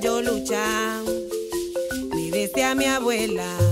yo luchar. Me a mi abuela.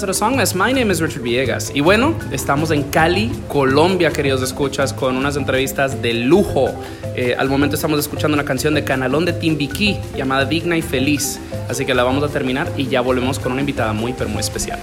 My name is Richard Villegas. Y bueno, estamos en Cali, Colombia, queridos escuchas, con unas entrevistas de lujo. Eh, al momento estamos escuchando una canción de Canalón de Timbiquí llamada Digna y Feliz. Así que la vamos a terminar y ya volvemos con una invitada muy, pero muy especial.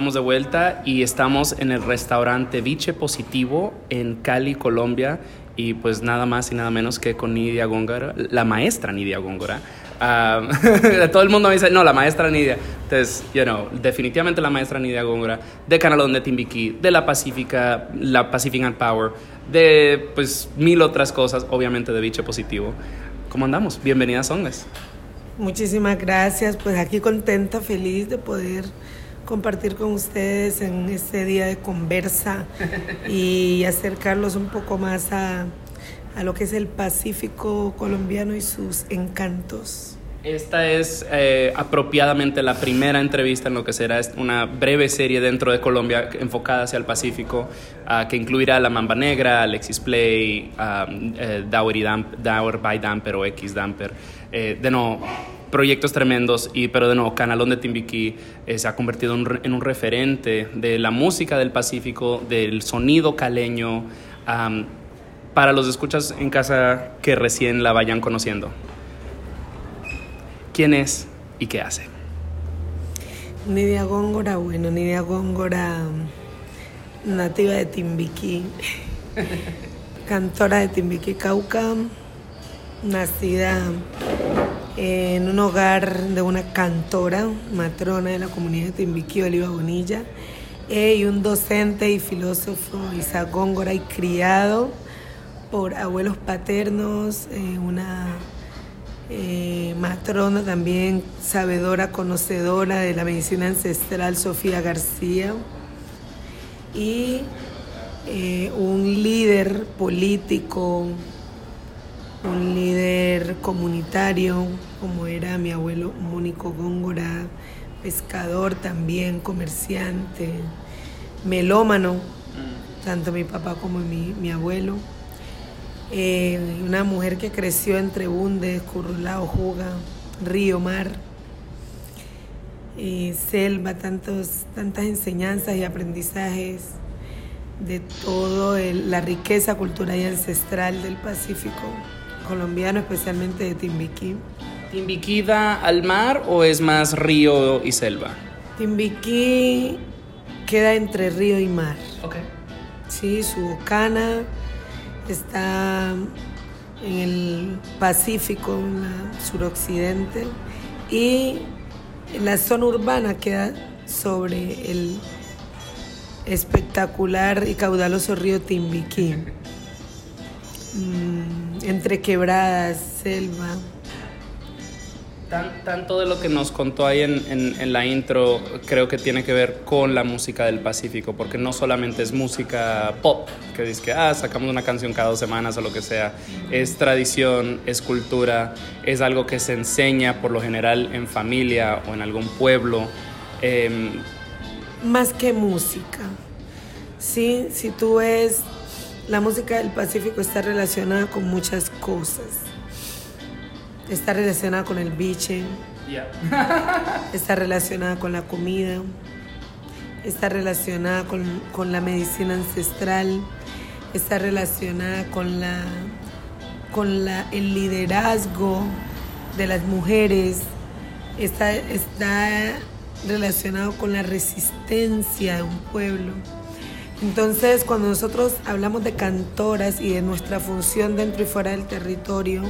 Estamos de vuelta y estamos en el restaurante Viche Positivo en Cali, Colombia. Y pues nada más y nada menos que con Nidia Góngora, la maestra Nidia Góngora. Ah, todo el mundo me dice, no, la maestra Nidia. Entonces, you know, definitivamente la maestra Nidia Góngora, de Canalón de Timbiquí, de la Pacífica, la Pacific and Power, de pues mil otras cosas, obviamente de Viche Positivo. ¿Cómo andamos? Bienvenida a Songs. Muchísimas gracias, pues aquí contenta, feliz de poder compartir con ustedes en este día de conversa y acercarlos un poco más a, a lo que es el Pacífico colombiano y sus encantos. Esta es eh, apropiadamente la primera entrevista en lo que será una breve serie dentro de Colombia enfocada hacia el Pacífico, uh, que incluirá La Mamba Negra, Alexis Play, um, eh, Dower, by Damper o X Damper. Eh, de nuevo, proyectos tremendos, y, pero de nuevo, Canalón de Timbiquí eh, se ha convertido en, un referente de la música del Pacífico, del sonido caleño, para los escuchas en casa que recién la vayan conociendo. ¿Quién es y qué hace? Nidia Góngora, bueno, Nidia Góngora, nativa de Timbiquí, cantora de Timbiquí, Cauca, nacida en un hogar de una cantora, matrona de la comunidad de Timbiquí, Oliva Bonilla, eh, y un docente y filósofo, Isaac Góngora, y criado por abuelos paternos, eh, una eh, matrona también, sabedora, conocedora de la medicina ancestral, Sofía García, y un líder político, un líder comunitario, como era mi abuelo Mónico Góngora, pescador también, comerciante, melómano, mm. tanto mi papá como mi, abuelo. Eh, una mujer que creció entre Bundes, Currulao, Juga, Río, Mar, eh, selva, tantos, tantas enseñanzas y aprendizajes de toda la riqueza cultural y ancestral del Pacífico colombiano, especialmente de Timbiquí. ¿Timbiquí da al mar o es más río y selva? Timbiquí queda entre río y mar. Ok. Sí, su bocana está en el Pacífico, en la suroccidente, y la zona urbana queda sobre el espectacular y caudaloso río Timbiquí. Mm, entre quebradas, selva. tanto de lo que nos contó ahí en, en, la intro creo que tiene que ver con la música del Pacífico, porque no solamente es música pop, que dice que ah, sacamos una canción cada dos semanas o lo que sea, es tradición, es cultura, es algo que se enseña por lo general en familia o en algún pueblo. Em, Más que música, sí, si tú ves la música del Pacífico está relacionada con muchas cosas. Está relacionada con el biche. está relacionada con la comida. Está relacionada con, la medicina ancestral. Está relacionada con la con la, el liderazgo de las mujeres. Está, está relacionado con la resistencia de un pueblo entonces, cuando nosotros hablamos de cantoras y de nuestra función dentro y fuera del territorio,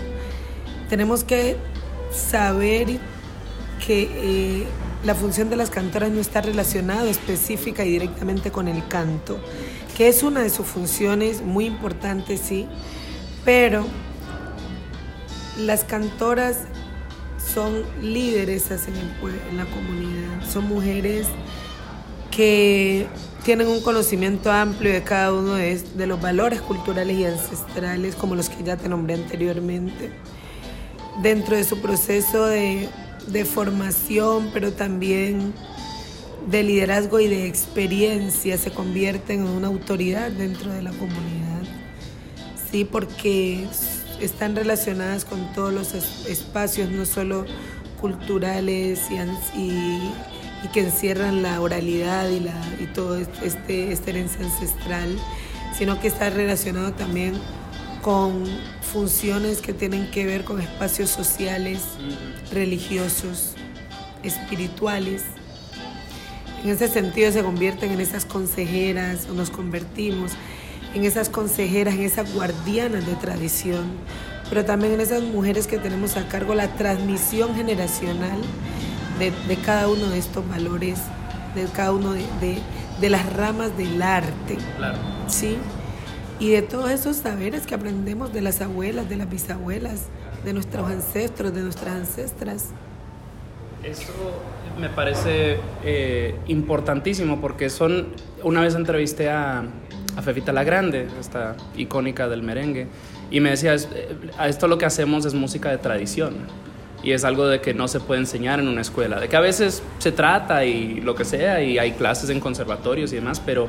tenemos que saber que eh, la función de las cantoras no está relacionada específica y directamente con el canto, que es una de sus funciones muy importantes, sí, pero las cantoras son líderes en, en la comunidad, son mujeres que tienen un conocimiento amplio de cada uno de, los valores culturales y ancestrales, como los que ya te nombré anteriormente, dentro de su proceso de, formación, pero también de liderazgo y de experiencia, se convierten en una autoridad dentro de la comunidad. Sí, porque están relacionadas con todos los espacios, no solo culturales y y que encierran la oralidad y, la, y todo este, esta herencia ancestral, sino que está relacionado también con funciones que tienen que ver con espacios sociales, religiosos, espirituales. En ese sentido se convierten en esas consejeras o nos convertimos en esas consejeras, en esas guardianas de tradición, pero también en esas mujeres que tenemos a cargo la transmisión generacional de, de cada uno de estos valores, de cada uno de, de, de las ramas del arte. Claro. ¿sí? Y de todos esos saberes que aprendemos de las abuelas, de las bisabuelas, de nuestros ancestros, de nuestras ancestras. Eso me parece eh, importantísimo porque son, una vez entrevisté a, a Fefita la Grande, esta icónica del merengue, y me decía, eh, a esto lo que hacemos es música de tradición. Y es algo de que no se puede enseñar en una escuela, de que a veces se trata y lo que sea, y hay clases en conservatorios y demás, pero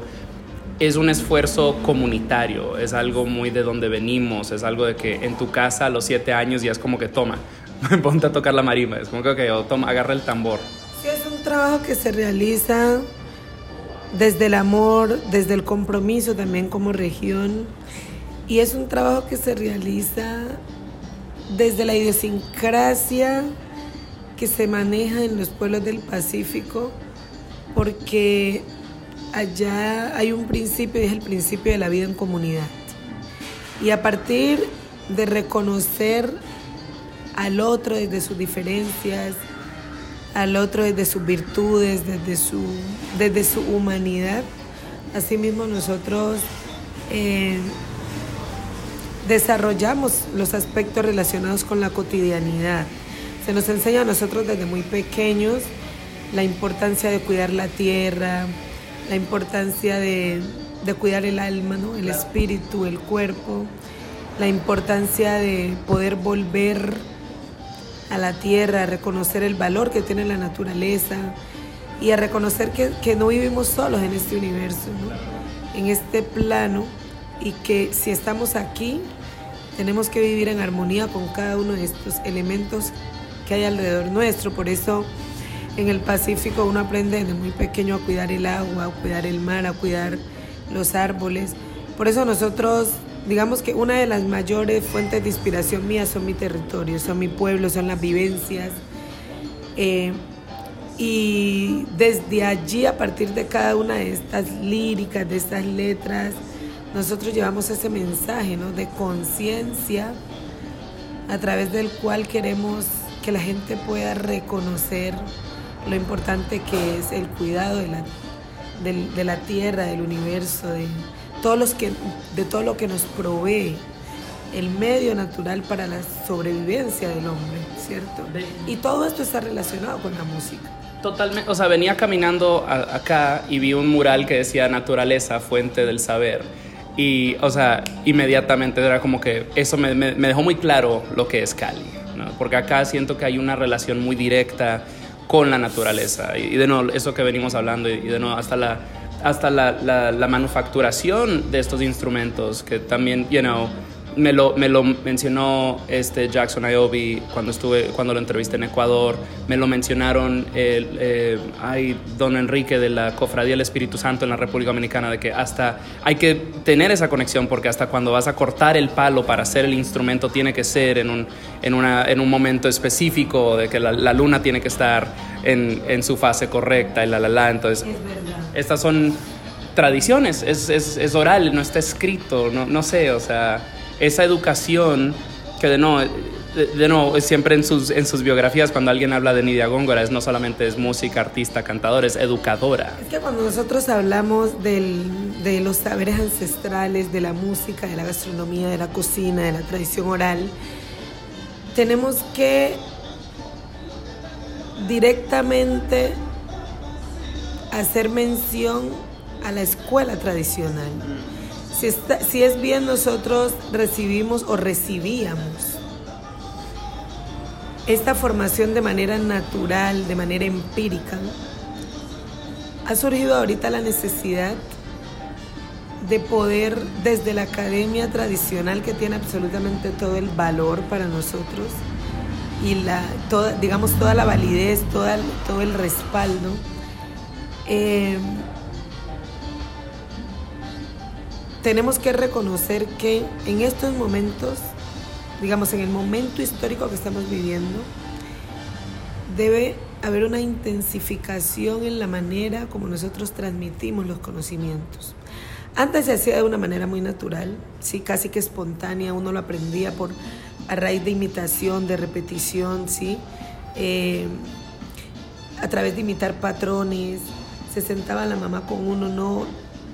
es un esfuerzo comunitario, es algo muy de donde venimos, es algo de que en tu casa a los siete años ya es como que toma, ponte a tocar la marimba, es como que okay, o toma, agarra el tambor. Sí, es un trabajo que se realiza desde el amor, desde el compromiso también como región, y es un trabajo que se realiza desde la idiosincrasia que se maneja en los pueblos del Pacífico, porque allá hay un principio es el principio de la vida en comunidad. Y a partir de reconocer al otro desde sus diferencias, al otro desde sus virtudes, desde su, desde su humanidad, asimismo nosotros eh, desarrollamos los aspectos relacionados con la cotidianidad. Se nos enseña a nosotros desde muy pequeños la importancia de cuidar la tierra, la importancia de, de cuidar el alma, ¿no? el espíritu, el cuerpo, la importancia de poder volver a la tierra, a reconocer el valor que tiene la naturaleza y a reconocer que, que no vivimos solos en este universo, ¿no? en este plano y que si estamos aquí tenemos que vivir en armonía con cada uno de estos elementos que hay alrededor nuestro. Por eso en el Pacífico uno aprende desde muy pequeño a cuidar el agua, a cuidar el mar, a cuidar los árboles. Por eso nosotros, digamos que una de las mayores fuentes de inspiración mía son mi territorio, son mi pueblo, son las vivencias. Eh, y desde allí, a partir de cada una de estas líricas, de estas letras, nosotros llevamos ese mensaje ¿no? de conciencia a través del cual queremos que la gente pueda reconocer lo importante que es el cuidado de la, de, de la tierra, del universo, de, todos los que, de todo lo que nos provee el medio natural para la sobrevivencia del hombre, ¿cierto? Y todo esto está relacionado con la música. Totalmente, o sea, venía caminando a, acá y vi un mural que decía naturaleza, fuente del saber. Y, o sea, inmediatamente era como que eso me, me, dejó muy claro lo que es Cali, ¿no? Porque acá siento que hay una relación muy directa con la naturaleza. Y, de nuevo, eso que venimos hablando, y, y de nuevo, hasta la, hasta la, la, la, manufacturación de estos instrumentos, que también, you know, me lo, me lo mencionó este Jackson Iobi cuando, estuve, cuando lo entrevisté en Ecuador, me lo mencionaron el, eh, ay, don Enrique de la Cofradía del Espíritu Santo en la República Dominicana, de que hasta hay que tener esa conexión, porque hasta cuando vas a cortar el palo para hacer el instrumento tiene que ser en un, en una, en un momento específico, de que la, la luna tiene que estar en, en, su fase correcta y la la la, entonces estas son tradiciones, es, es, es oral, no está escrito, no, no sé, o sea esa educación que de no, de, no siempre en sus, en sus biografías cuando alguien habla de Nidia Góngora es no solamente es música, artista, cantadora, es educadora. Es que cuando nosotros hablamos del, de los saberes ancestrales, de la música, de la gastronomía, de la cocina, de la tradición oral, tenemos que directamente hacer mención a la escuela tradicional. Si, es bien nosotros recibimos o recibíamos esta formación de manera natural, de manera empírica, ha surgido ahorita la necesidad de poder desde la academia tradicional que tiene absolutamente todo el valor para nosotros y la, toda, digamos toda la validez, toda, todo el respaldo, eh, tenemos que reconocer que en estos momentos, digamos en el momento histórico que estamos viviendo, debe haber una intensificación en la manera como nosotros transmitimos los conocimientos. Antes se hacía de una manera muy natural, sí, casi que espontánea, uno lo aprendía por a raíz de imitación, de repetición, sí, eh, a través de imitar patrones, se sentaba la mamá con uno, no,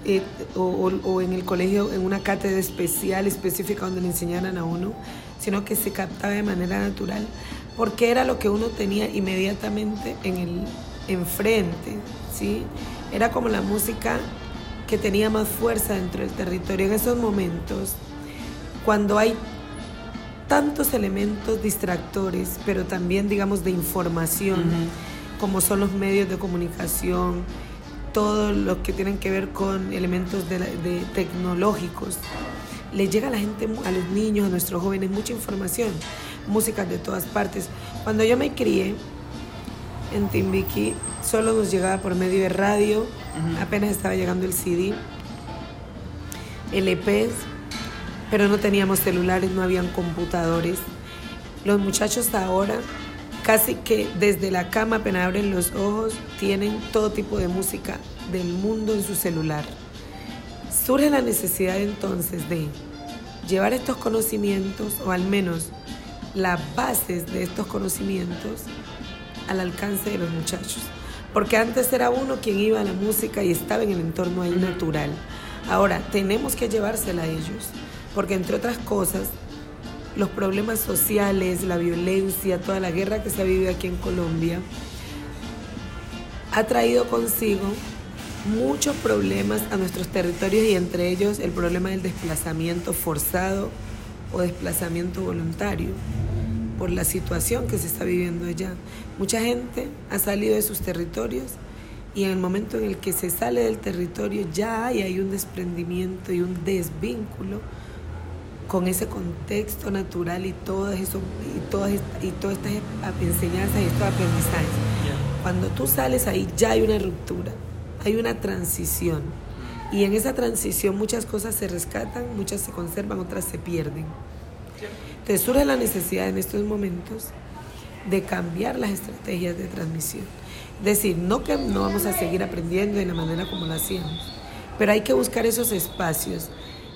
eh, o, o, en el colegio en una cátedra especial, específica donde le enseñaran a uno, sino que se captaba de manera natural, porque era lo que uno tenía inmediatamente en el enfrente, ¿sí? Era como la música que tenía más fuerza dentro del territorio. En esos momentos, cuando hay tantos elementos distractores, pero también, digamos, de información, como son los medios de comunicación, todo lo que tienen que ver con elementos de, de tecnológicos, le llega a la gente, a los niños, a nuestros jóvenes, mucha información, músicas de todas partes. Cuando yo me crié en Timbiqui, solo nos llegaba por medio de radio, apenas estaba llegando el CD, LPs, pero no teníamos celulares, no habían computadores. Los muchachos ahora casi que desde la cama apenas abren los ojos tienen todo tipo de música del mundo en su celular. Surge la necesidad entonces de llevar estos conocimientos o al menos las bases de estos conocimientos al alcance de los muchachos. Porque antes era uno quien iba a la música y estaba en el entorno ahí natural. Ahora tenemos que llevársela a ellos, porque entre otras cosas, los problemas sociales, la violencia, toda la guerra que se ha vivido aquí en Colombia, ha traído consigo muchos problemas a nuestros territorios y entre ellos el problema del desplazamiento forzado o desplazamiento voluntario por la situación que se está viviendo allá. Mucha gente ha salido de sus territorios y en el momento en el que se sale del territorio ya hay, hay un desprendimiento y un desvínculo con ese contexto natural y todo eso y todas y todas estas enseñanzas y estos aprendizajes. Cuando tú sales ahí ya hay una ruptura, hay una transición. Y en esa transición muchas cosas se rescatan, muchas se conservan, otras se pierden. Entonces surge la necesidad en estos momentos de cambiar las estrategias de transmisión. Es decir, no que no vamos a seguir aprendiendo de la manera como lo hacíamos, pero hay que buscar esos espacios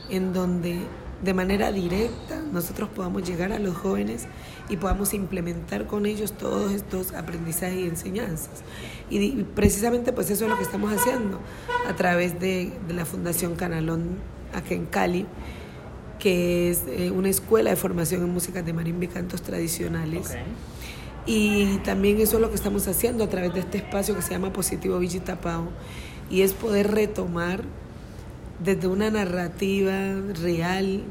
en donde de manera directa nosotros podamos llegar a los jóvenes y podamos implementar con ellos todos estos aprendizajes y enseñanzas. Y, precisamente pues eso es lo que estamos haciendo a través de, de la Fundación Canalón aquí en Cali que es eh, una escuela de formación en música de marimba y cantos tradicionales. Y también eso es lo que estamos haciendo a través de este espacio que se llama Positivo Villitapao y es poder retomar desde una narrativa real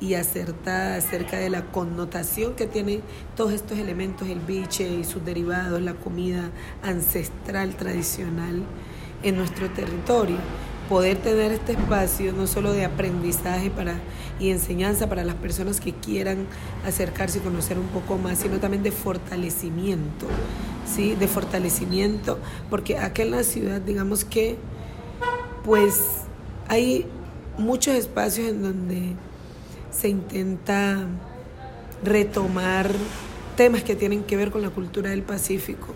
y acertada acerca de la connotación que tienen todos estos elementos, el biche y sus derivados, la comida ancestral tradicional en nuestro territorio poder tener este espacio no solo de aprendizaje para, y enseñanza para las personas que quieran acercarse y conocer un poco más, sino también de fortalecimiento, ¿sí? De fortalecimiento, porque aquí en la ciudad, digamos que, pues, hay muchos espacios en donde se intenta retomar temas que tienen que ver con la cultura del Pacífico,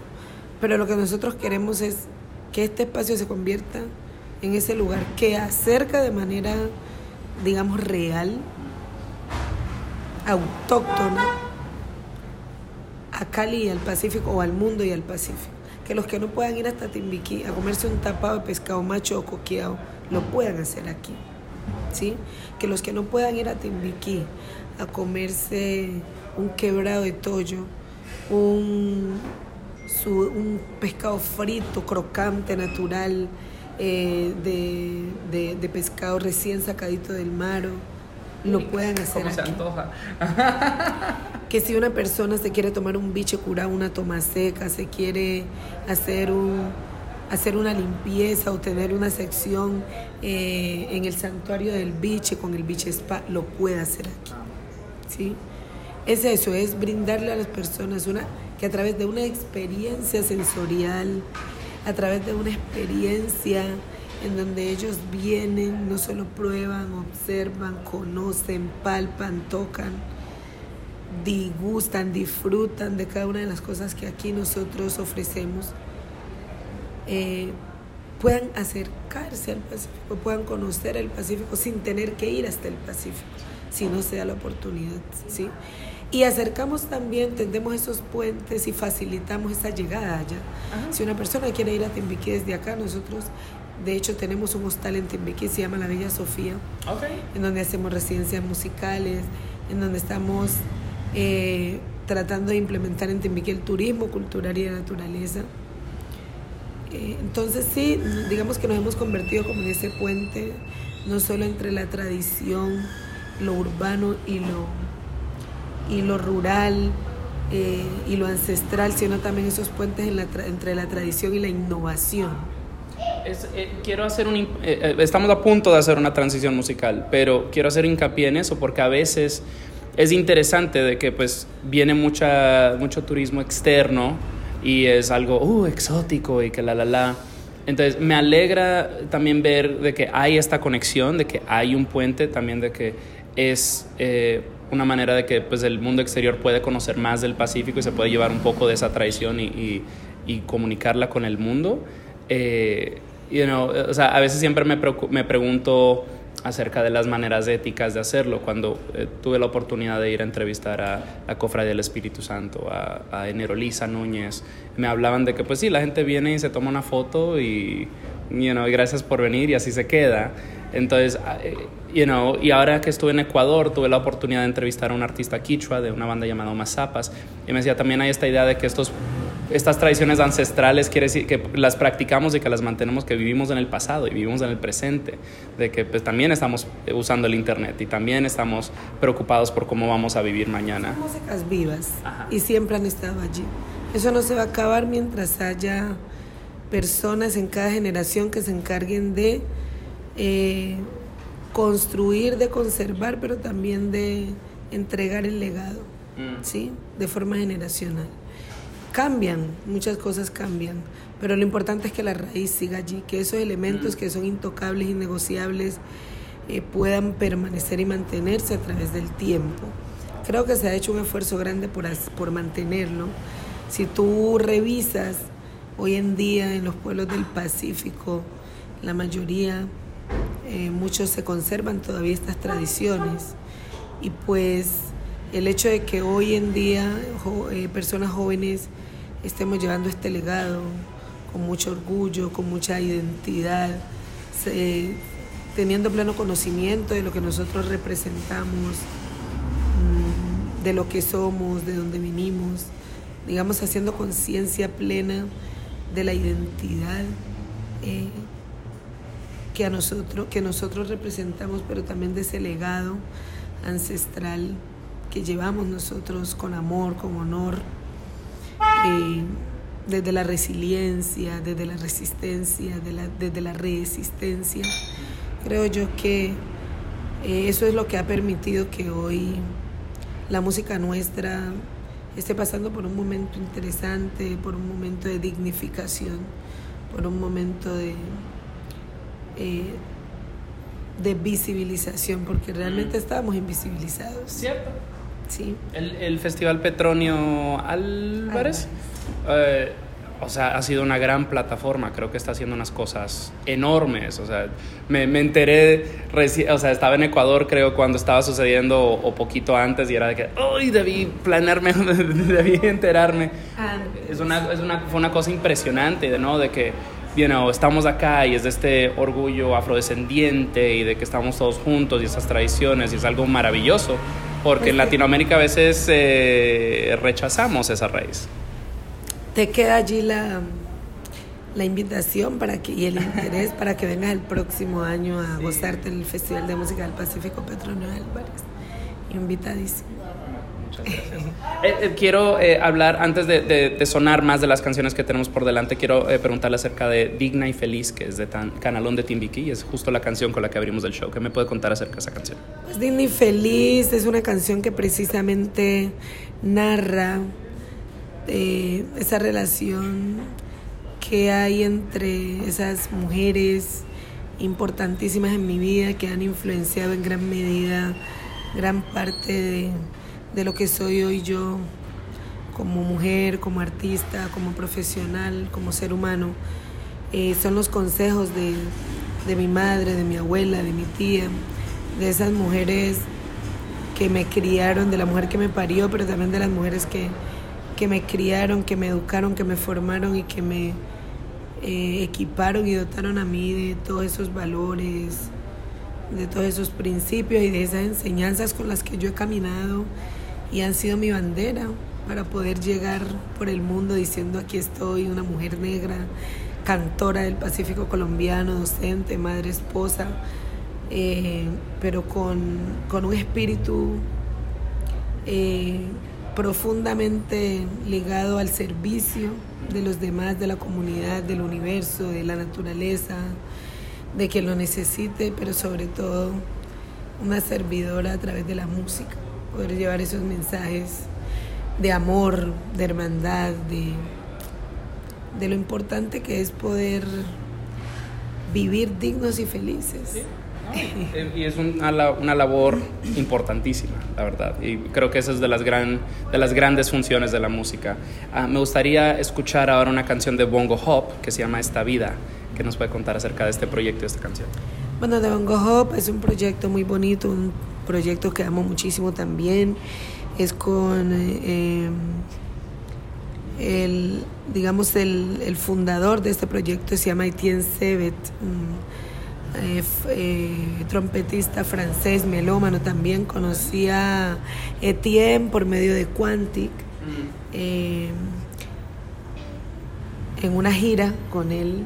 pero lo que nosotros queremos es que este espacio se convierta en ese lugar que acerca de manera, digamos, real, autóctona, a Cali y al Pacífico, o al mundo y al Pacífico. Que los que no puedan ir hasta Timbiquí a comerse un tapado de pescado macho o coqueado, lo puedan hacer aquí. ¿sí? Que los que no puedan ir a Timbiquí a comerse un quebrado de tollo, un, un pescado frito, crocante, natural, eh, de, de, pescado recién sacadito del mar, lo puedan hacer. se antoja. que si una persona se quiere tomar un biche curado, una toma seca, se quiere hacer un hacer una limpieza o tener una sección eh, en el santuario del biche con el biche spa, lo puede hacer aquí. ¿sí? Es eso, es brindarle a las personas una que a través de una experiencia sensorial, a través de una experiencia en donde ellos vienen, no solo prueban, observan, conocen, palpan, tocan, digustan, disfrutan de cada una de las cosas que aquí nosotros ofrecemos, eh, puedan acercarse al Pacífico, puedan conocer el Pacífico sin tener que ir hasta el Pacífico, si no se da la oportunidad, ¿sí? Y acercamos también, tendemos esos puentes y facilitamos esa llegada allá. Si una persona quiere ir a Timbiquí desde acá, nosotros de hecho tenemos un hostal en Timbiquí, se llama La Bella Sofía, en donde hacemos residencias musicales, en donde estamos eh, tratando de implementar en Timbiquí el turismo cultural y de naturaleza. Eh, entonces sí, digamos que nos hemos convertido como en ese puente, no solo entre la tradición, lo urbano y lo, y lo rural eh, y lo ancestral, sino también esos puentes entre la tradición y la innovación. quiero hacer estamos a punto de hacer una transición musical, pero quiero hacer hincapié en eso porque a veces es interesante de que pues viene mucha, mucho turismo externo y es algo uh, exótico y que la la la. Entonces me alegra también ver de que hay esta conexión, de que hay un puente, también de que es eh, una manera de que pues, el mundo exterior puede conocer más del Pacífico y se puede llevar un poco de esa tradición y, y, comunicarla con el mundo. Eh, you know, o sea, a veces siempre me, me pregunto acerca de las maneras éticas de hacerlo. Cuando eh, tuve la oportunidad de ir a entrevistar a la Cofradía del Espíritu Santo, a, a Enero Lisa Núñez, me hablaban de que pues sí, la gente viene y se toma una foto y, you know, gracias por venir y así se queda. Entonces, eh, you know, y ahora que estuve en Ecuador, tuve la oportunidad de entrevistar a un artista quichua de una banda llamada Mazapas y me decía también hay esta idea de que estos estas tradiciones ancestrales quiere decir que las practicamos y que las mantenemos, que vivimos en el pasado y vivimos en el presente, de que pues, también estamos usando el Internet y también estamos preocupados por cómo vamos a vivir mañana. Son músicas vivas y siempre han estado allí. Eso no se va a acabar mientras haya personas en cada generación que se encarguen de eh, construir, de conservar, pero también de entregar el legado, mm. ¿sí? De forma generacional cambian, muchas cosas cambian, pero lo importante es que la raíz siga allí, que esos elementos que son intocables, innegociables, eh, puedan permanecer y mantenerse a través del tiempo. Creo que se ha hecho un esfuerzo grande por, por mantenerlo. Si tú revisas hoy en día en los pueblos del Pacífico, la mayoría, eh, muchos se conservan todavía estas tradiciones y pues el hecho de que hoy en día eh, personas jóvenes estemos llevando este legado con mucho orgullo, con mucha identidad, teniendo pleno conocimiento de lo que nosotros representamos, mm, de lo que somos, de dónde venimos, digamos, haciendo conciencia plena de la identidad eh, que, a nosotros, que nosotros representamos, pero también de ese legado ancestral que llevamos nosotros con amor, con honor desde la resiliencia, desde la resistencia, desde la resistencia. Creo yo que eh, eso es lo que ha permitido que hoy la música nuestra esté pasando por un momento interesante, por un momento de dignificación, por un momento de, eh, de visibilización, porque realmente estábamos invisibilizados. Cierto. El, Festival Petronio Álvarez, eh, o sea, ha sido una gran plataforma, creo que está haciendo unas cosas enormes, o sea, me, me enteré, o sea, estaba en Ecuador creo cuando estaba sucediendo o, poquito antes y era de que, ¡ay, debí planearme, debí enterarme! Ah, es una, es una, fue una cosa impresionante, ¿no? De que you know, estamos acá y es de este orgullo afrodescendiente y de que estamos todos juntos y esas tradiciones y es algo maravilloso. Porque en Latinoamérica a veces eh, rechazamos esa raíz. Te queda allí la, la invitación para que, y el interés para que vengas el próximo año a gozarte el Festival de Música del Pacífico Petronio Álvarez. Invitadísimo. Eh, eh, quiero eh, hablar, antes de, sonar más de las canciones que tenemos por delante, quiero preguntarle acerca de Digna y Feliz, que es de tan, Canalón de Timbiquí, y es justo la canción con la que abrimos el show. ¿Qué me puede contar acerca de esa canción? Pues Digna y Feliz es una canción que precisamente narra esa relación que hay entre esas mujeres importantísimas en mi vida que han influenciado en gran medida gran parte de de lo que soy hoy yo como mujer, como artista, como profesional, como ser humano. Eh, son los consejos de, de mi madre, de mi abuela, de mi tía, de esas mujeres que me criaron, de la mujer que me parió, pero también de las mujeres que, que me criaron, que me educaron, que me formaron y que me eh, equiparon y dotaron a mí de todos esos valores, de todos esos principios y de esas enseñanzas con las que yo he caminado y han sido mi bandera para poder llegar por el mundo diciendo aquí estoy, una mujer negra, cantora del Pacífico colombiano, docente, madre, esposa, eh, pero con, con, un espíritu eh, profundamente ligado al servicio de los demás, de la comunidad, del universo, de la naturaleza, de quien lo necesite, pero sobre todo una servidora a través de la música, poder llevar esos mensajes de amor, de hermandad, de, de lo importante que es poder vivir dignos y felices. Y es una, una, labor importantísima, la verdad. Y creo que esa es de las, gran, de las grandes funciones de la música. Uh, me gustaría escuchar ahora una canción de Bongo Hop que se llama Esta Vida. que nos puede contar acerca de este proyecto y de esta canción? Bueno, The Bongo Hop es un proyecto muy bonito, un proyecto que amo muchísimo también. Es con eh, el, digamos, el, el, fundador de este proyecto, se llama Etienne Sebet, eh, eh, trompetista francés, melómano también. Conocí a Etienne por medio de Quantic mm. eh, en una gira con él.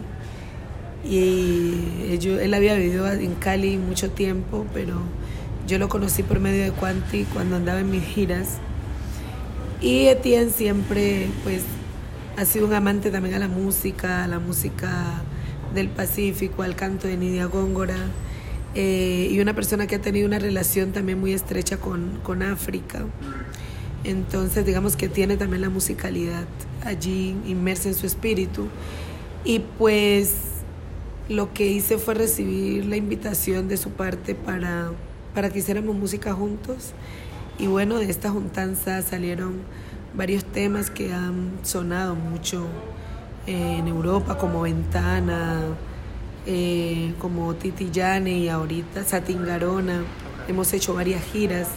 Y él había vivido en Cali mucho tiempo, pero yo lo conocí por medio de Quantic cuando andaba en mis giras. Y Etienne siempre pues ha sido un amante también a la música, a la música del Pacífico, al canto de Nidia Góngora, eh, y una persona que ha tenido una relación también muy estrecha con, con África. Entonces, digamos que tiene también la musicalidad allí inmersa en su espíritu. Y pues lo que hice fue recibir la invitación de su parte para, para que hiciéramos música juntos. Y bueno, de esta juntanza salieron varios temas que han sonado mucho en Europa como Ventana, eh, como Titi Yane y ahorita Satin Garona. Hemos hecho varias giras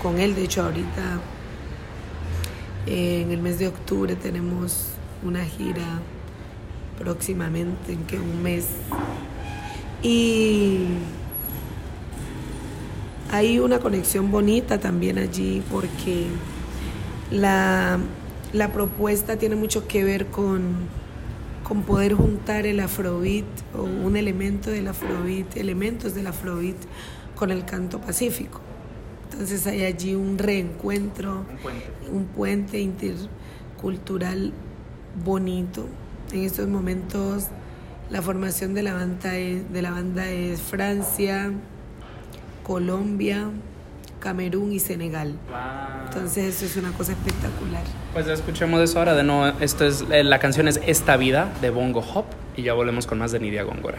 con él, de hecho ahorita eh, en el mes de octubre tenemos una gira próximamente, en que un mes. Y hay una conexión bonita también allí porque la, la propuesta tiene mucho que ver con con poder juntar el afrobeat o un elemento del afrobeat, elementos del afrobeat con el canto pacífico. Entonces hay allí un reencuentro, un puente, intercultural bonito. En estos momentos la formación de la banda es, de la banda es Francia, Colombia, Camerún y Senegal. Entonces eso es una cosa espectacular. Pues ya escuchemos eso ahora de nuevo. Esto es, eh, la canción es Esta Vida de Bongo Hop y ya volvemos con más de Nidia Góngora.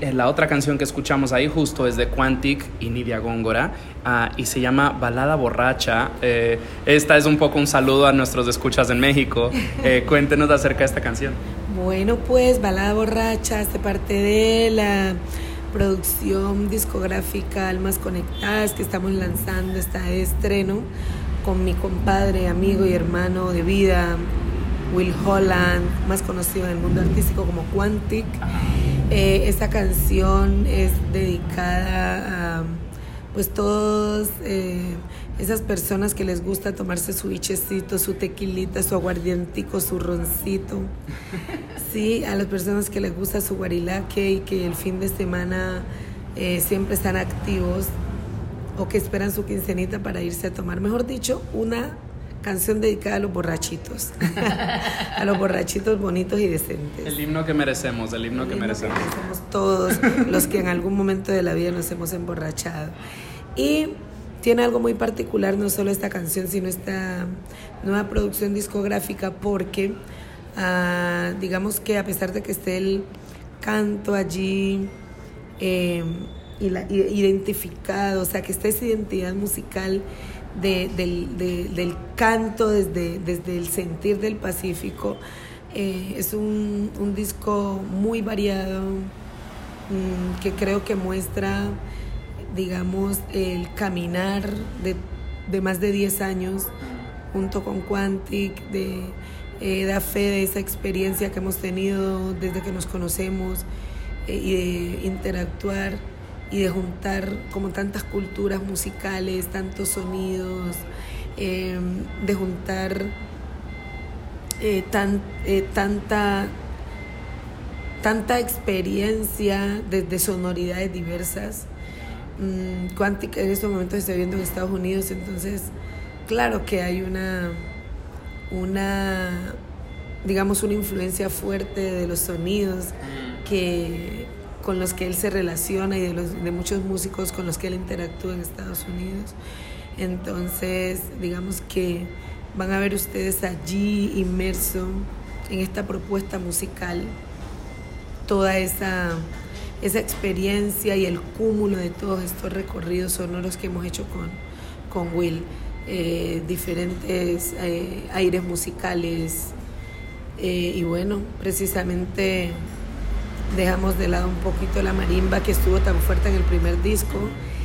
Y eh, la otra canción que escuchamos ahí justo es de Quantic y Nidia Góngora ah, y se llama Balada Borracha. Eh, esta es un poco un saludo a nuestros escuchas en México. Eh, cuéntenos acerca de esta canción. Bueno, pues Balada Borracha hace parte de la producción discográfica Almas Conectadas que estamos lanzando, está de estreno con mi compadre, amigo y hermano de vida, Will Holland, más conocido en el mundo artístico como Quantic. Eh, esta canción es dedicada a pues todas esas personas que les gusta tomarse su bichecito, su tequilita, su aguardientico, su roncito. Sí, a las personas que les gusta su guarilaque y que el fin de semana eh, siempre están activos o que esperan su quincenita para irse a tomar. Mejor dicho, una canción dedicada a los borrachitos, a los borrachitos bonitos y decentes. El himno que merecemos, el himno que El himno merecemos. merecemos todos los que en algún momento de la vida nos hemos emborrachado. Y tiene algo muy particular, no solo esta canción, sino esta nueva producción discográfica, porque ah, digamos que a pesar de que esté el canto allí eh, y la- identificado, o sea, que esté esa identidad musical de- del, de- del canto desde, desde el sentir del Pacífico, eh, es un, un disco muy variado mm, que creo que muestra, digamos, el caminar de, de más de 10 años junto con Quantic, de, eh, da fe de esa experiencia que hemos tenido desde que nos conocemos eh, y de interactuar y de juntar como tantas culturas musicales, tantos sonidos, eh, de juntar eh, tan, eh, tanta, tanta experiencia desde sonoridades diversas. Mm, en estos momentos está viviendo en Estados Unidos, entonces claro que hay una, una digamos, una influencia fuerte de los sonidos que, con los que él se relaciona y de, muchos músicos con los que él interactúa en Estados Unidos. Entonces, digamos que van a ver ustedes allí inmerso en esta propuesta musical toda esa, esa experiencia y el cúmulo de todos estos recorridos sonoros que hemos hecho con, con Will. Eh, diferentes eh, aires musicales eh, y bueno, precisamente dejamos de lado un poquito la marimba que estuvo tan fuerte en el primer disco,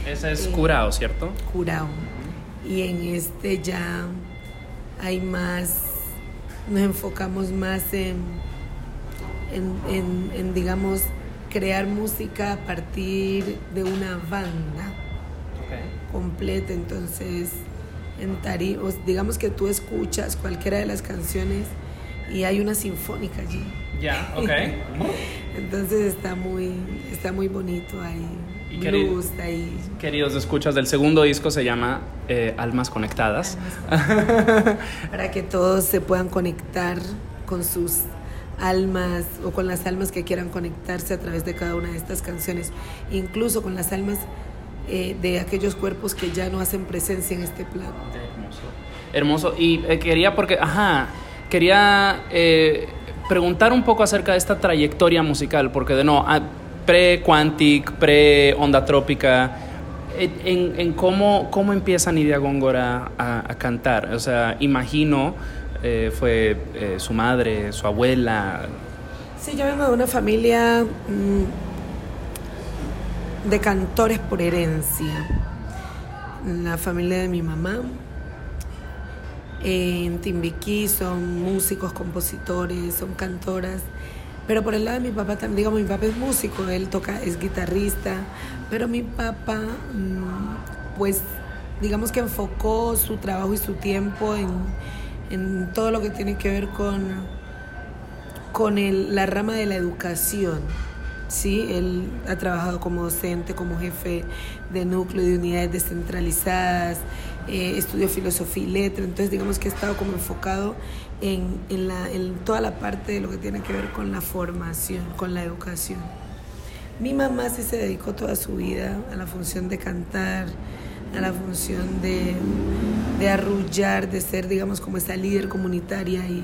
Ese es Eh, Curao, ¿cierto? Curao. Y en este ya hay más, nos enfocamos más en, en, en- en, digamos, crear música a partir de una banda completa. Entonces, en tari- o digamos que tú escuchas cualquiera de las canciones y hay una sinfónica allí. Ya, ok. Entonces está muy, está muy bonito ahí. Y queri- Blues, ahí. Queridos escuchas, del segundo disco se llama eh, Almas Conectadas. para que todos se puedan conectar con sus almas o con las almas que quieran conectarse a través de cada una de estas canciones, incluso con las almas eh, de aquellos cuerpos que ya no hacen presencia en este plano. Hermoso. Hermoso. Y eh, quería, porque, ajá, quería eh, preguntar un poco acerca de esta trayectoria musical, porque de no, ah, pre-Quantic, pre-Onda Trópica, en, en cómo, cómo empieza Nidia Góngora a, a cantar. O sea, imagino, eh, fue eh, su madre, su abuela. Sí, yo vengo de una familia mm, de cantores por herencia. La familia de mi mamá. En Timbiquí son músicos, compositores, son cantoras. Pero por el lado de mi papá también, digamos, mi papá es músico, él toca, es guitarrista, pero mi papá, mm, pues, digamos que enfocó su trabajo y su tiempo en, en todo lo que tiene que ver con, con el- la rama de la educación. Sí, él ha trabajado como docente, como jefe de núcleo de unidades descentralizadas, eh, estudió filosofía y letra, entonces digamos que ha estado como enfocado en, en, la, en toda la parte de lo que tiene que ver con la formación, con la educación. Mi mamá sí se dedicó toda su vida a la función de cantar, a la función de, de arrullar, de ser, digamos, como esa líder comunitaria y,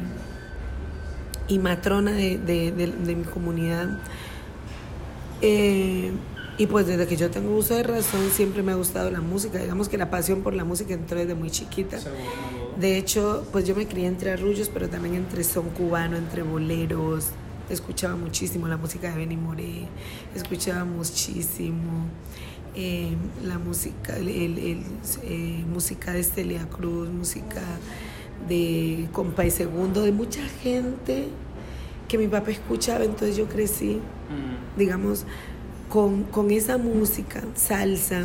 y matrona de- de mi comunidad. Eh, y pues desde que yo tengo uso de razón siempre me ha gustado la música. Digamos que la pasión por la música entró desde muy chiquita. De hecho, pues yo me crié entre arrullos, pero también entre son cubano, entre boleros. Escuchaba muchísimo la música de Benny Moré, escuchaba muchísimo eh, la música, el, el- eh, música de Estelia Cruz, música de Compay Segundo, de mucha gente que mi papá escuchaba, entonces yo crecí, digamos, con, con esa música, salsa,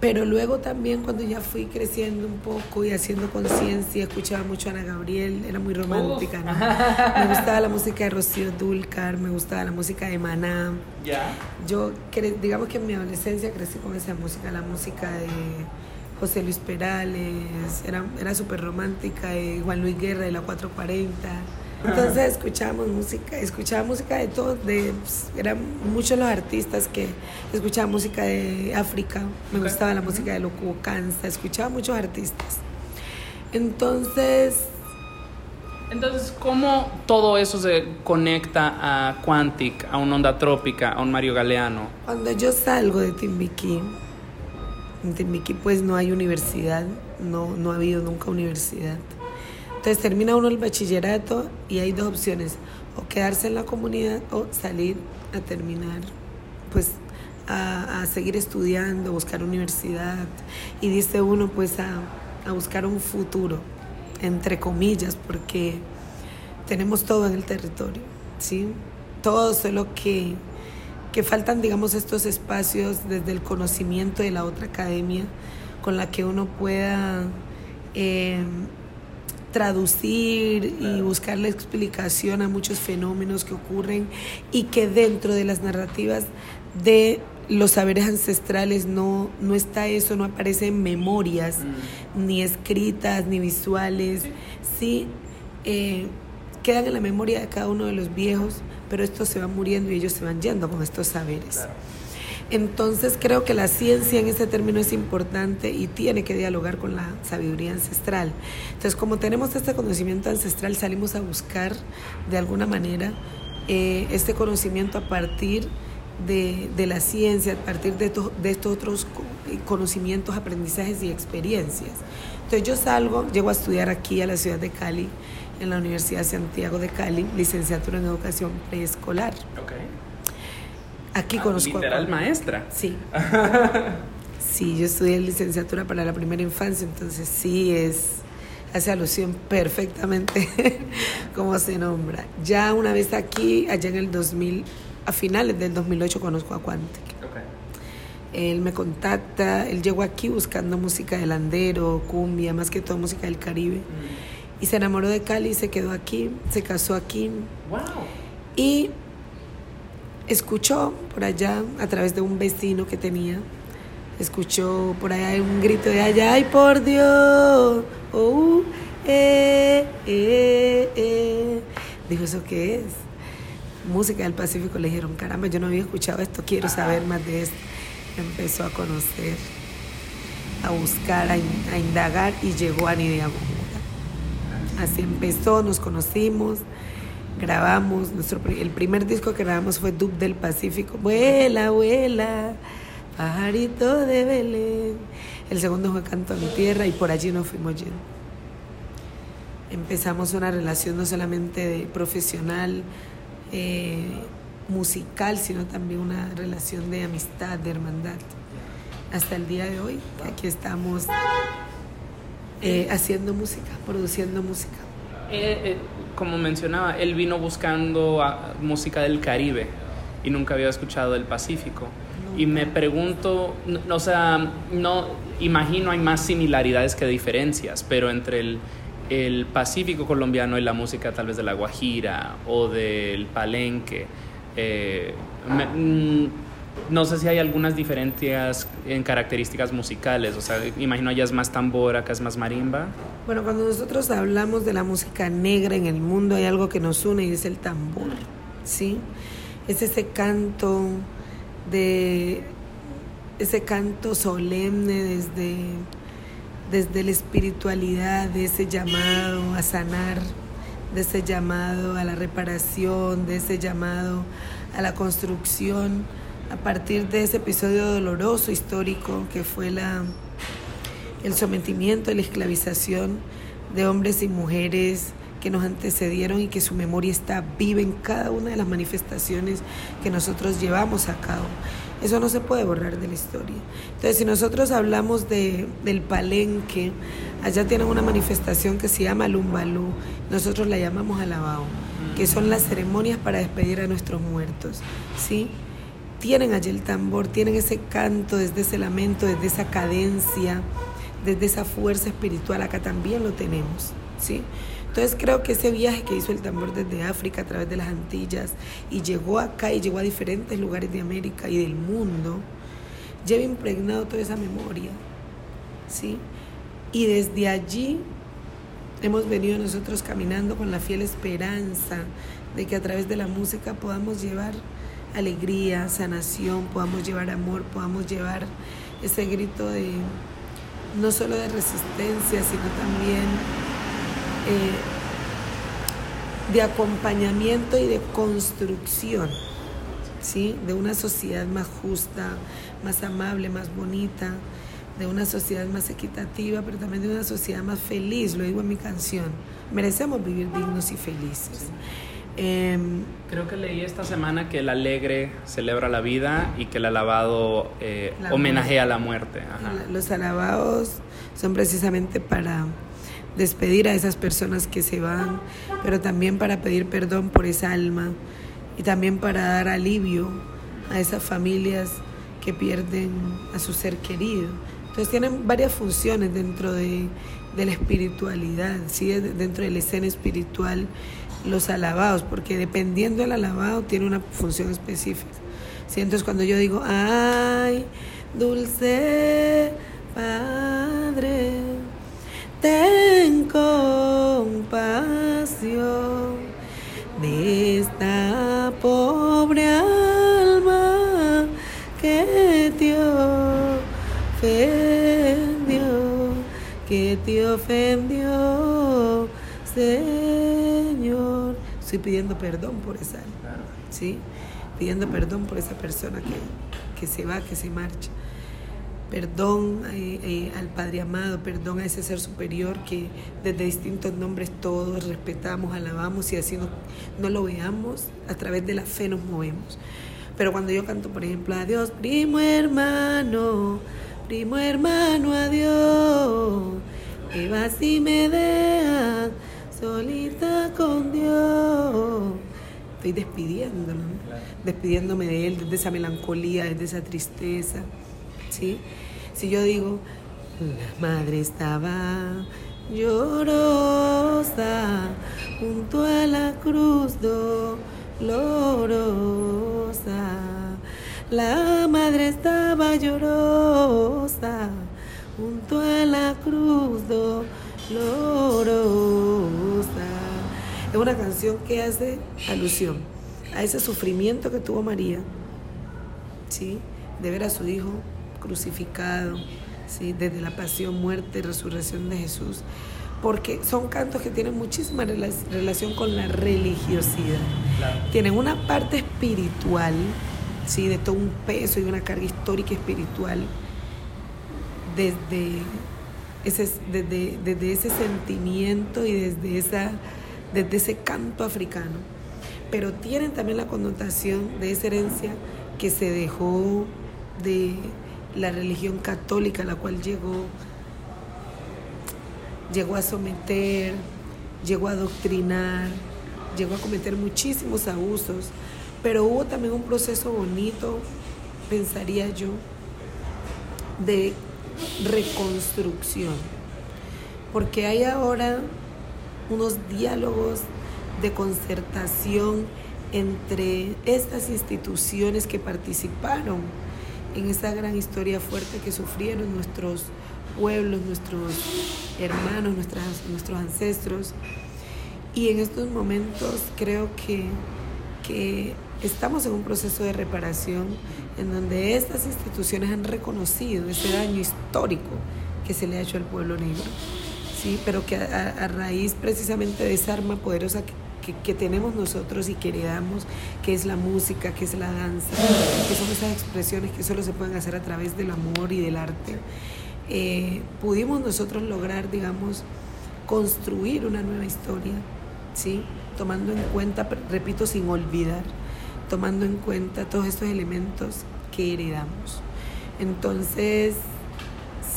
pero luego también cuando ya fui creciendo un poco y haciendo conciencia, escuchaba mucho a Ana Gabriel, era muy romántica, ¿no? Me gustaba la música de Rocío Dúrcal, me gustaba la música de Maná. Ya. Yo, digamos que en mi adolescencia crecí con esa música, la música de José Luis Perales, era, era súper romántica, de Juan Luis Guerra de la 440. Entonces escuchábamos música, escuchaba música de todos, de, pues, eran muchos los artistas que escuchaban música de África, me gustaba la música de Loco Cansa, escuchaba muchos artistas. Entonces, Entonces, ¿cómo todo eso se conecta a Quantic, a un Onda Trópica, a un Mario Galeano? Cuando yo salgo de Timbiquí, en Timbiquí pues no hay universidad, no, no ha habido nunca universidad. Entonces termina uno el bachillerato y hay dos opciones, o quedarse en la comunidad o salir a terminar, pues a, seguir estudiando, buscar universidad. Y dice uno pues a, a buscar un futuro, entre comillas, porque tenemos todo en el territorio, ¿sí? Todo, solo que, que faltan, digamos, estos espacios desde el conocimiento de la otra academia con la que uno pueda eh, traducir y buscarle explicación a muchos fenómenos que ocurren y que dentro de las narrativas de los saberes ancestrales no, no está eso, no aparecen memorias, ni escritas, ni visuales, sí. eh, quedan en la memoria de cada uno de los viejos, pero estos se van muriendo y ellos se van yendo con estos saberes. Entonces creo que la ciencia en ese término es importante y tiene que dialogar con la sabiduría ancestral. Entonces como tenemos este conocimiento ancestral, salimos a buscar de alguna manera eh, este conocimiento a partir de, de la ciencia, a partir de, to- de estos otros co- conocimientos, aprendizajes y experiencias. Entonces yo salgo, llego a estudiar aquí a la ciudad de Cali, en la Universidad Santiago de Cali, licenciatura en educación preescolar. Ok. Aquí conozco a Literal Juan. maestra. Sí. Sí, yo estudié licenciatura para la primera infancia, entonces sí es, hace alusión perfectamente como se nombra. Ya una vez aquí, allá en el 2000, a finales del 2008 conozco a Quantic. Ok. Él me contacta, él llegó aquí buscando música de landero, cumbia, más que todo música del Caribe. Y se enamoró de Cali, se quedó aquí, se casó aquí. Wow. Y escuchó por allá, a través de un vecino que tenía, escuchó por allá un grito de allá, ¡ay por Dios! Oh, eh, eh, eh. Dijo, ¿eso qué es? Música del Pacífico. Le dijeron, caramba, yo no había escuchado esto, quiero saber más de esto. empezó a conocer, a buscar, a, in- a indagar y llegó a Nidia Así empezó, nos conocimos, grabamos, nuestro, el primer disco que grabamos fue Dub del Pacífico, vuela, vuela, pajarito de Belén. El segundo fue Canto a mi tierra y por allí nos fuimos yendo. Empezamos una relación no solamente profesional, eh, musical, sino también una relación de amistad, de hermandad. Hasta el día de hoy, aquí estamos eh, haciendo música, produciendo música. Eh, como mencionaba, él vino buscando ah, música del Caribe y nunca había escuchado del Pacífico. Y me pregunto, no, o sea, no imagino hay más similaridades que diferencias, pero entre el, el Pacífico colombiano y la música tal vez de la Guajira o del Palenque, eh, me- mm, no sé si hay algunas diferencias en características musicales, o sea, imagino allá es más tambor, acá es más marimba. Bueno, cuando nosotros hablamos de la música negra en el mundo hay algo que nos une y es el tambor, ¿sí? Es ese canto de ese canto solemne desde desde la espiritualidad, de ese llamado a sanar, de ese llamado a la reparación, de ese llamado a la construcción a partir de ese episodio doloroso histórico que fue la el sometimiento la esclavización de hombres y mujeres que nos antecedieron y que su memoria está viva en cada una de las manifestaciones que nosotros llevamos a cabo. Eso no se puede borrar de la historia. Entonces, si nosotros hablamos de, del palenque, allá tienen una manifestación que se llama Lumbalú, nosotros la llamamos alabao, que son las ceremonias para despedir a nuestros muertos, ¿sí? Tienen allí el tambor, tienen ese canto, desde ese lamento, desde esa cadencia, desde esa fuerza espiritual, acá también lo tenemos, ¿sí? Entonces creo que ese viaje que hizo el tambor desde África a través de las Antillas y llegó acá y llegó a diferentes lugares de América y del mundo, lleva impregnado toda esa memoria, ¿sí? Y desde allí hemos venido nosotros caminando con la fiel esperanza de que a través de la música podamos llevar alegría, sanación, podamos llevar amor, podamos llevar ese grito de no solo de resistencia, sino también eh, de acompañamiento y de construcción, ¿sí? De una sociedad más justa, más amable, más bonita, de una sociedad más equitativa, pero también de una sociedad más feliz, lo digo en mi canción. Merecemos vivir dignos y felices. Eh, Creo que leí esta semana que el alegre celebra la vida y que el alabado eh, La homenajea la muerte. Ajá. Los alabados son precisamente para despedir a esas personas que se van, pero también para pedir perdón por esa alma y también para dar alivio a esas familias que pierden a su ser querido. Entonces tienen varias funciones dentro de, de la espiritualidad, ¿sí? De- dentro de la escena espiritual, los alabados, porque dependiendo del alabado tiene una función específica. ¿sí? Entonces cuando yo digo, ay, dulce Padre, ten compasión de esta pobre alma que te ofendió, que te ofendió, Señor. Estoy pidiendo perdón por esa Claro. ¿sí? Pidiendo perdón por esa persona que, que se va, que se marcha perdón eh, eh, al Padre amado, perdón a ese ser superior que desde distintos nombres todos respetamos, alabamos y así no, no lo veamos, a través de la fe nos movemos. Pero cuando yo canto, por ejemplo, adiós, primo hermano, primo hermano, adiós, que vas y me dejas solita con Dios. Estoy despidiéndolo, ¿no? despidiéndome de él, desde esa melancolía, desde esa tristeza. ¿sí? Si yo digo, la madre estaba llorosa junto a la cruz dolorosa. La madre estaba llorosa junto a la cruz dolorosa. Es una canción que hace alusión a ese sufrimiento que tuvo María, ¿sí? de ver a su hijo crucificado, ¿sí? desde la pasión, muerte y resurrección de Jesús, porque son cantos que tienen muchísima relación con la religiosidad. Tienen una parte espiritual, ¿sí? de todo un peso y una carga histórica espiritual, desde ese, desde, desde ese sentimiento y desde, esa, desde ese canto africano. Pero tienen también la connotación de esa herencia que se dejó de la religión católica, la cual llegó, llegó a someter, llegó a adoctrinar, llegó a cometer muchísimos abusos, pero hubo también un proceso bonito, pensaría yo, de reconstrucción, porque hay ahora unos diálogos de concertación entre estas instituciones que participaron en esa gran historia fuerte que sufrieron nuestros pueblos, nuestros hermanos, nuestras, nuestros ancestros. Y en estos momentos creo que, que estamos en un proceso de reparación en donde estas instituciones han reconocido ese daño histórico que se le ha hecho al pueblo negro, ¿sí? pero que a, raíz precisamente de esa arma poderosa que que, tenemos nosotros y que heredamos, que es la música, que es la danza, que son esas expresiones que solo se pueden hacer a través del amor y del arte, eh, pudimos nosotros lograr, digamos, construir una nueva historia, ¿sí? tomando en cuenta, repito, sin olvidar, tomando en cuenta todos estos elementos que heredamos. Entonces,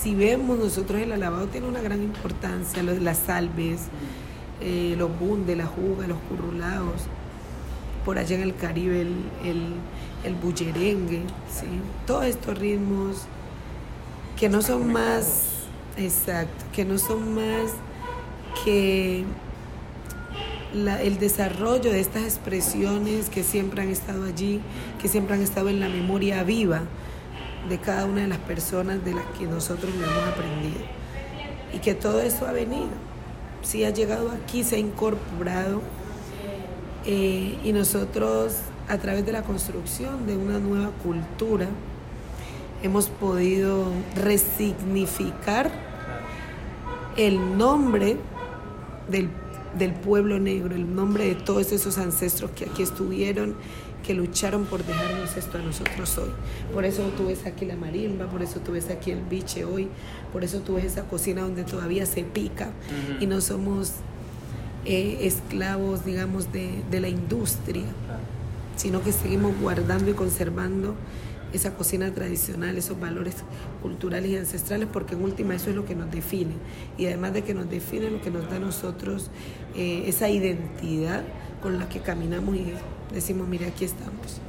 si vemos nosotros el alabado tiene una gran importancia, las salves, eh, los bundes, la juga, los currulados, por allá en el Caribe el, el, bullerengue, ¿sí? todos estos ritmos que no son más, exacto, que no son más que el desarrollo de estas expresiones que siempre han estado allí, que siempre han estado en la memoria viva de cada una de las personas de las que nosotros le hemos aprendido. Y que todo eso ha venido sí ha llegado aquí, se ha incorporado eh, y nosotros a través de la construcción de una nueva cultura hemos podido resignificar el nombre del, del pueblo negro, el nombre de todos esos ancestros que aquí estuvieron que lucharon por dejarnos esto a nosotros hoy. Por eso tú ves aquí la marimba, por eso tú ves aquí el biche hoy, por eso tú ves esa cocina donde todavía se pica y no somos eh, esclavos, digamos, de, de la industria, sino que seguimos guardando y conservando esa cocina tradicional, esos valores culturales y ancestrales, porque en última eso es lo que nos define. Y además de que nos define, lo que nos da a nosotros eh, esa identidad con la que caminamos y decimos, mire, aquí estamos.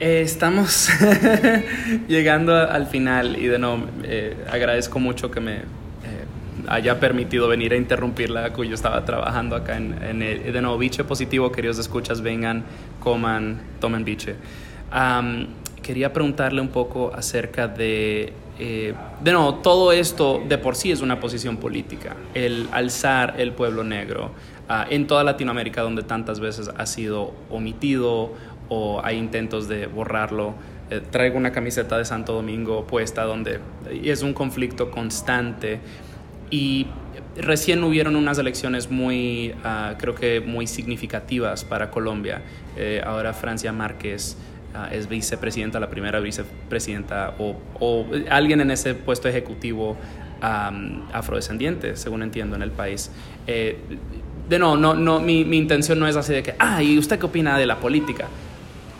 Eh, estamos llegando al final y de nuevo eh, agradezco mucho que me eh, haya permitido venir a interrumpirla, yo estaba trabajando acá en, en el, de nuevo, biche positivo, queridos escuchas, vengan, coman, tomen biche. quería preguntarle un poco acerca de, de nuevo, todo esto de por sí es una posición política, el alzar el pueblo negro, Ah, en toda Latinoamérica donde tantas veces ha sido omitido o hay intentos de borrarlo. Eh, traigo una camiseta de Santo Domingo puesta donde es un conflicto constante y recién hubieron unas elecciones muy, ah, creo que muy significativas para Colombia. Eh, ahora Francia Márquez ah, es vicepresidenta, la primera vicepresidenta o, o alguien en ese puesto ejecutivo afrodescendiente, según entiendo, en el país. Eh, de no, no, no mi, mi, intención no es así de que, ah, ¿y usted qué opina de la política?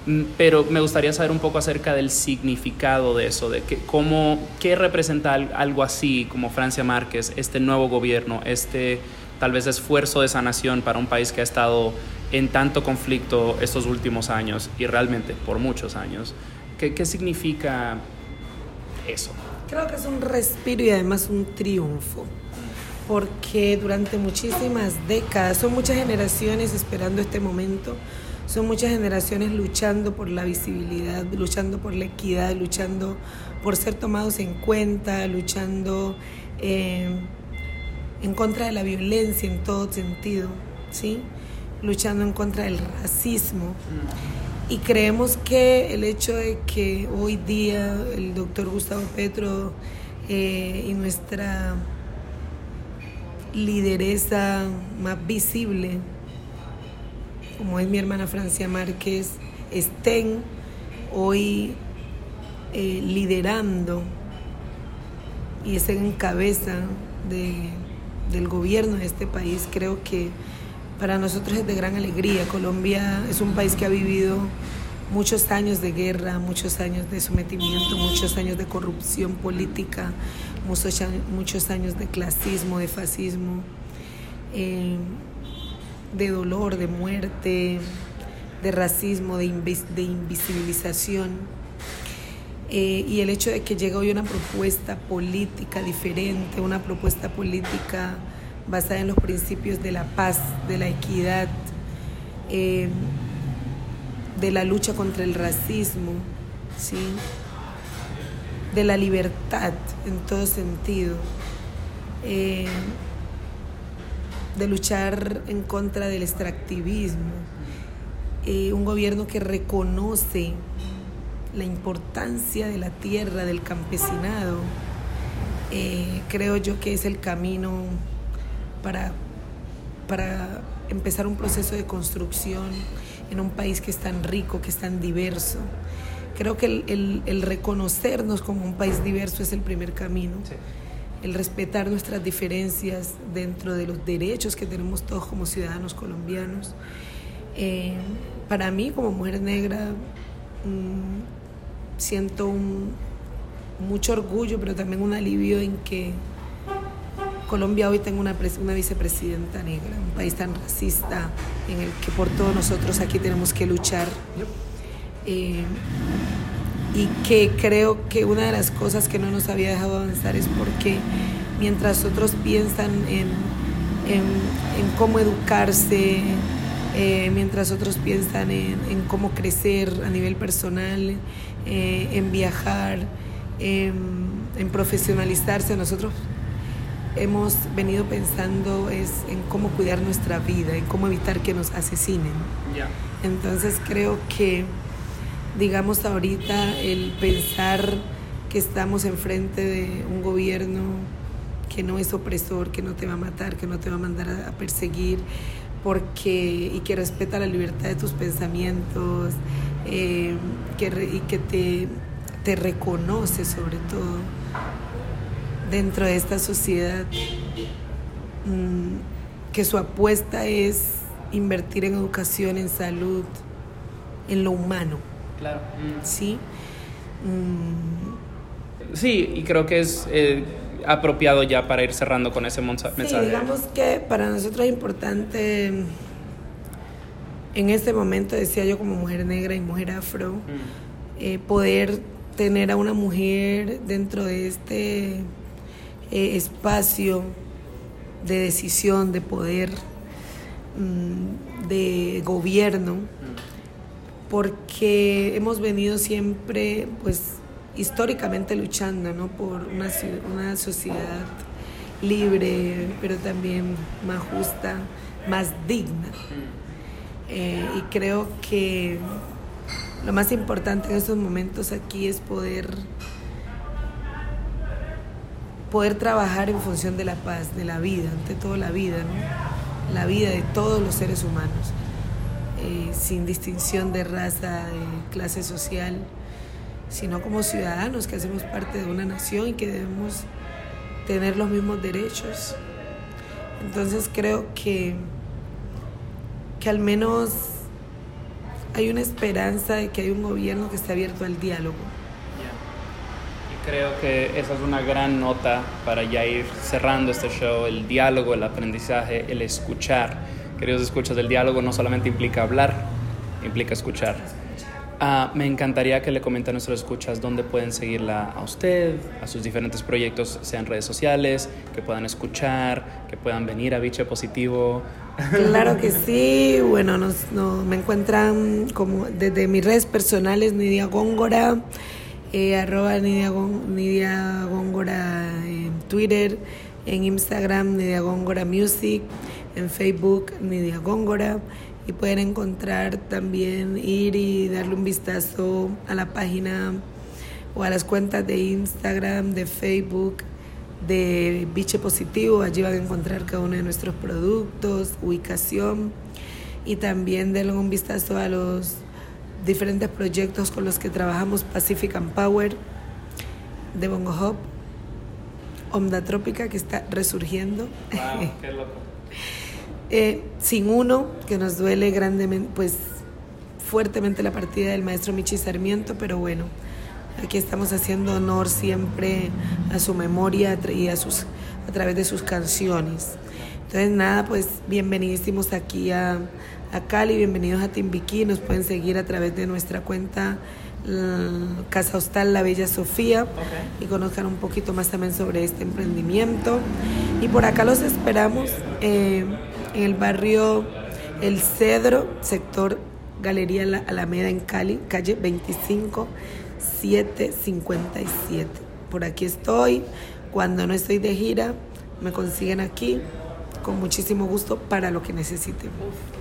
Mm, pero me gustaría saber un poco acerca del significado de eso, de que, cómo, qué representa algo así como Francia Márquez, este nuevo gobierno, este tal vez esfuerzo de sanación para un país que ha estado en tanto conflicto estos últimos años y realmente por muchos años. ¿Qué, qué significa eso? Creo que es un respiro y además un triunfo porque durante muchísimas décadas, son muchas generaciones esperando este momento, son muchas generaciones luchando por la visibilidad, luchando por la equidad, luchando por ser tomados en cuenta, luchando eh, en contra de la violencia en todo sentido, ¿sí? luchando en contra del racismo. Y creemos que el hecho de que hoy día el doctor Gustavo Petro eh, y nuestra lideresa más visible, como es mi hermana Francia Márquez, estén hoy eh, liderando y estén en cabeza de, del gobierno de este país, creo que para nosotros es de gran alegría. Colombia es un país que ha vivido muchos años de guerra, muchos años de sometimiento, muchos años de corrupción política, muchos, muchos años de clasismo, de fascismo, eh, de dolor, de muerte, de racismo, de, de invisibilización. Eh, y el hecho de que llega hoy una propuesta política diferente, una propuesta política basada en los principios de la paz, de la equidad, eh, de la lucha contra el racismo, ¿sí? De la libertad en todo sentido, eh, de luchar en contra del extractivismo, eh, un gobierno que reconoce la importancia de la tierra, del campesinado, creo yo que es el camino para, para empezar un proceso de construcción en un país que es tan rico, que es tan diverso. Creo que el, reconocernos como un país diverso es el primer camino. El respetar nuestras diferencias dentro de los derechos que tenemos todos como ciudadanos colombianos. Eh, para mí, como mujer negra, mm, siento mucho orgullo, pero también un alivio en que Colombia hoy tengo una, una vicepresidenta negra, un país tan racista en el que por todos nosotros aquí tenemos que luchar. Eh, y que creo que una de las cosas que no nos había dejado avanzar es porque mientras otros piensan en, cómo educarse, eh, mientras otros piensan en, cómo crecer a nivel personal, eh, en viajar, en profesionalizarse, nosotros hemos venido pensando es en cómo cuidar nuestra vida, en cómo evitar que nos asesinen. Entonces creo que, digamos ahorita, el pensar que estamos enfrente de un gobierno que no es opresor, que no te va a matar, que no te va a mandar a, perseguir, porque, y que respeta la libertad de tus pensamientos, eh, que, y que te, te reconoce sobre todo dentro de esta sociedad mm, que su apuesta es invertir en educación, en salud, en lo humano. Claro. Sí. Mm. Sí, y creo que es eh, apropiado ya para ir cerrando con ese mensaje. Sí, digamos que para nosotros es importante en este momento, decía yo como mujer negra y mujer afro, eh, poder tener a una mujer dentro de este eh, espacio de decisión, de poder, mm, de gobierno, porque hemos venido siempre, pues, históricamente luchando, ¿no? Por una, una sociedad libre, pero también más justa, más digna. Eh, y creo que lo más importante en estos momentos aquí es poder poder trabajar en función de la paz, de la vida, ante todo la vida, ¿no? la vida de todos los seres humanos, eh, sin distinción de raza, de clase social, sino como ciudadanos que hacemos parte de una nación y que debemos tener los mismos derechos. Entonces creo que, que al menos hay una esperanza de que hay un gobierno que esté abierto al diálogo Creo que esa es una gran nota para ya ir cerrando este show, el diálogo, el aprendizaje, el escuchar. Queridos escuchas, el diálogo no solamente implica hablar, implica escuchar. Ah, me encantaría que le comenten a nuestros escuchas dónde pueden seguirla a usted, a sus diferentes proyectos, sean redes sociales, que puedan escuchar, que puedan venir a Biche Positivo. Claro que sí. Bueno, nos, me encuentran como desde mis redes personales, Nidia Góngora eh, arroba Nidia, Góngora en Twitter, en Instagram Nidia Góngora Music, en Facebook Nidia Góngora y pueden encontrar también, ir y darle un vistazo a la página o a las cuentas de Instagram, de Facebook, de Biche Positivo. Allí van a encontrar cada uno de nuestros productos, ubicación y también denle un vistazo a los diferentes proyectos con los que trabajamos Pacific and Power de Bongo Hop, Onda Trópica que está resurgiendo. Wow, qué loco. Eh, sin uno, que nos duele grandemente, pues fuertemente la partida del maestro Michi Sarmiento, pero bueno, aquí estamos haciendo honor siempre a su memoria y a, sus, a través de sus canciones. Entonces, nada, pues bienvenidísimos aquí a, a Cali, bienvenidos a Timbiquí, nos pueden seguir a través de nuestra cuenta Casa Hostal La Bella Sofía y conozcan un poquito más también sobre este emprendimiento. Y por acá los esperamos eh, en el barrio El Cedro, sector Galería La Alameda en Cali, calle 25 757. Por aquí estoy. Cuando no estoy de gira, me consiguen aquí con muchísimo gusto para lo que necesiten.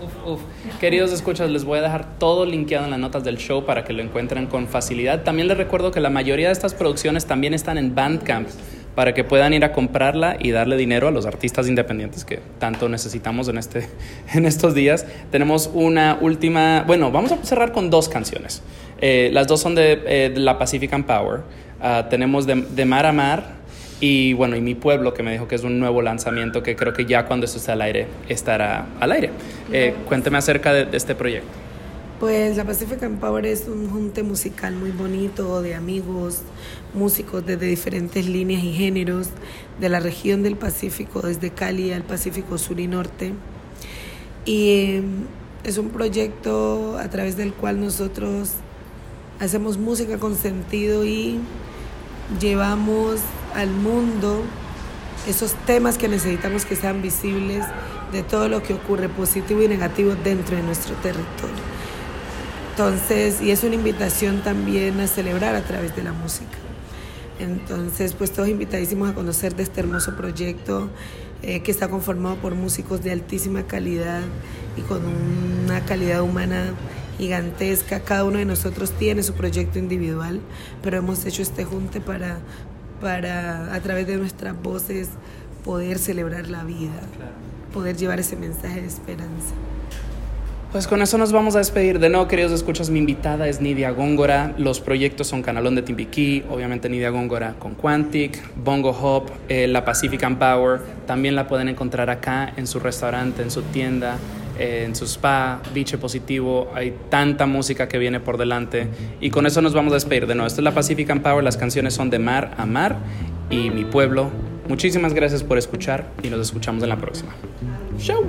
Uf, uf. Queridos escuchas, les voy a dejar todo linkeado en las notas del show para que lo encuentren con facilidad. También les recuerdo que la mayoría de estas producciones también están en Bandcamp para que puedan ir a comprarla y darle dinero a los artistas independientes que tanto necesitamos en, este, en estos días. Tenemos una última, bueno, vamos a cerrar con dos canciones. Eh, las dos son de, eh, de la Pacific and Power. Uh, tenemos de, de Mar a Mar y bueno, y mi pueblo, que me dijo que es un nuevo lanzamiento que creo que ya cuando esto esté al aire estará al aire. Eh, cuénteme acerca de, de, este proyecto. Pues la Pacific Power es un junte musical muy bonito de amigos, músicos desde diferentes líneas y géneros de la región del Pacífico, desde Cali al Pacífico Sur y Norte. Y eh, es un proyecto a través del cual nosotros hacemos música con sentido y llevamos al mundo esos temas que necesitamos que sean visibles de todo lo que ocurre positivo y negativo dentro de nuestro territorio. Entonces, y es una invitación también a celebrar a través de la música. Entonces, pues todos invitadísimos a conocer de este hermoso proyecto eh, que está conformado por músicos de altísima calidad y con una calidad humana gigantesca. Cada uno de nosotros tiene su proyecto individual, pero hemos hecho este junte para, para a través de nuestras voces, poder celebrar la vida, poder llevar ese mensaje de esperanza. Pues con eso nos vamos a despedir. De nuevo, queridos escuchas, mi invitada es Nidia Góngora. Los proyectos son Canalón de Timbiquí, obviamente Nidia Góngora con Quantic, Bongo Hop, eh, la Pacific Power. También la pueden encontrar acá en su restaurante, en su tienda, eh, en su spa, Biche Positivo. Hay tanta música que viene por delante. Y con eso nos vamos a despedir. De nuevo, esto es la Pacific Power. Las canciones son de mar a mar y mi pueblo. Muchísimas gracias por escuchar y nos escuchamos en la próxima. Chau.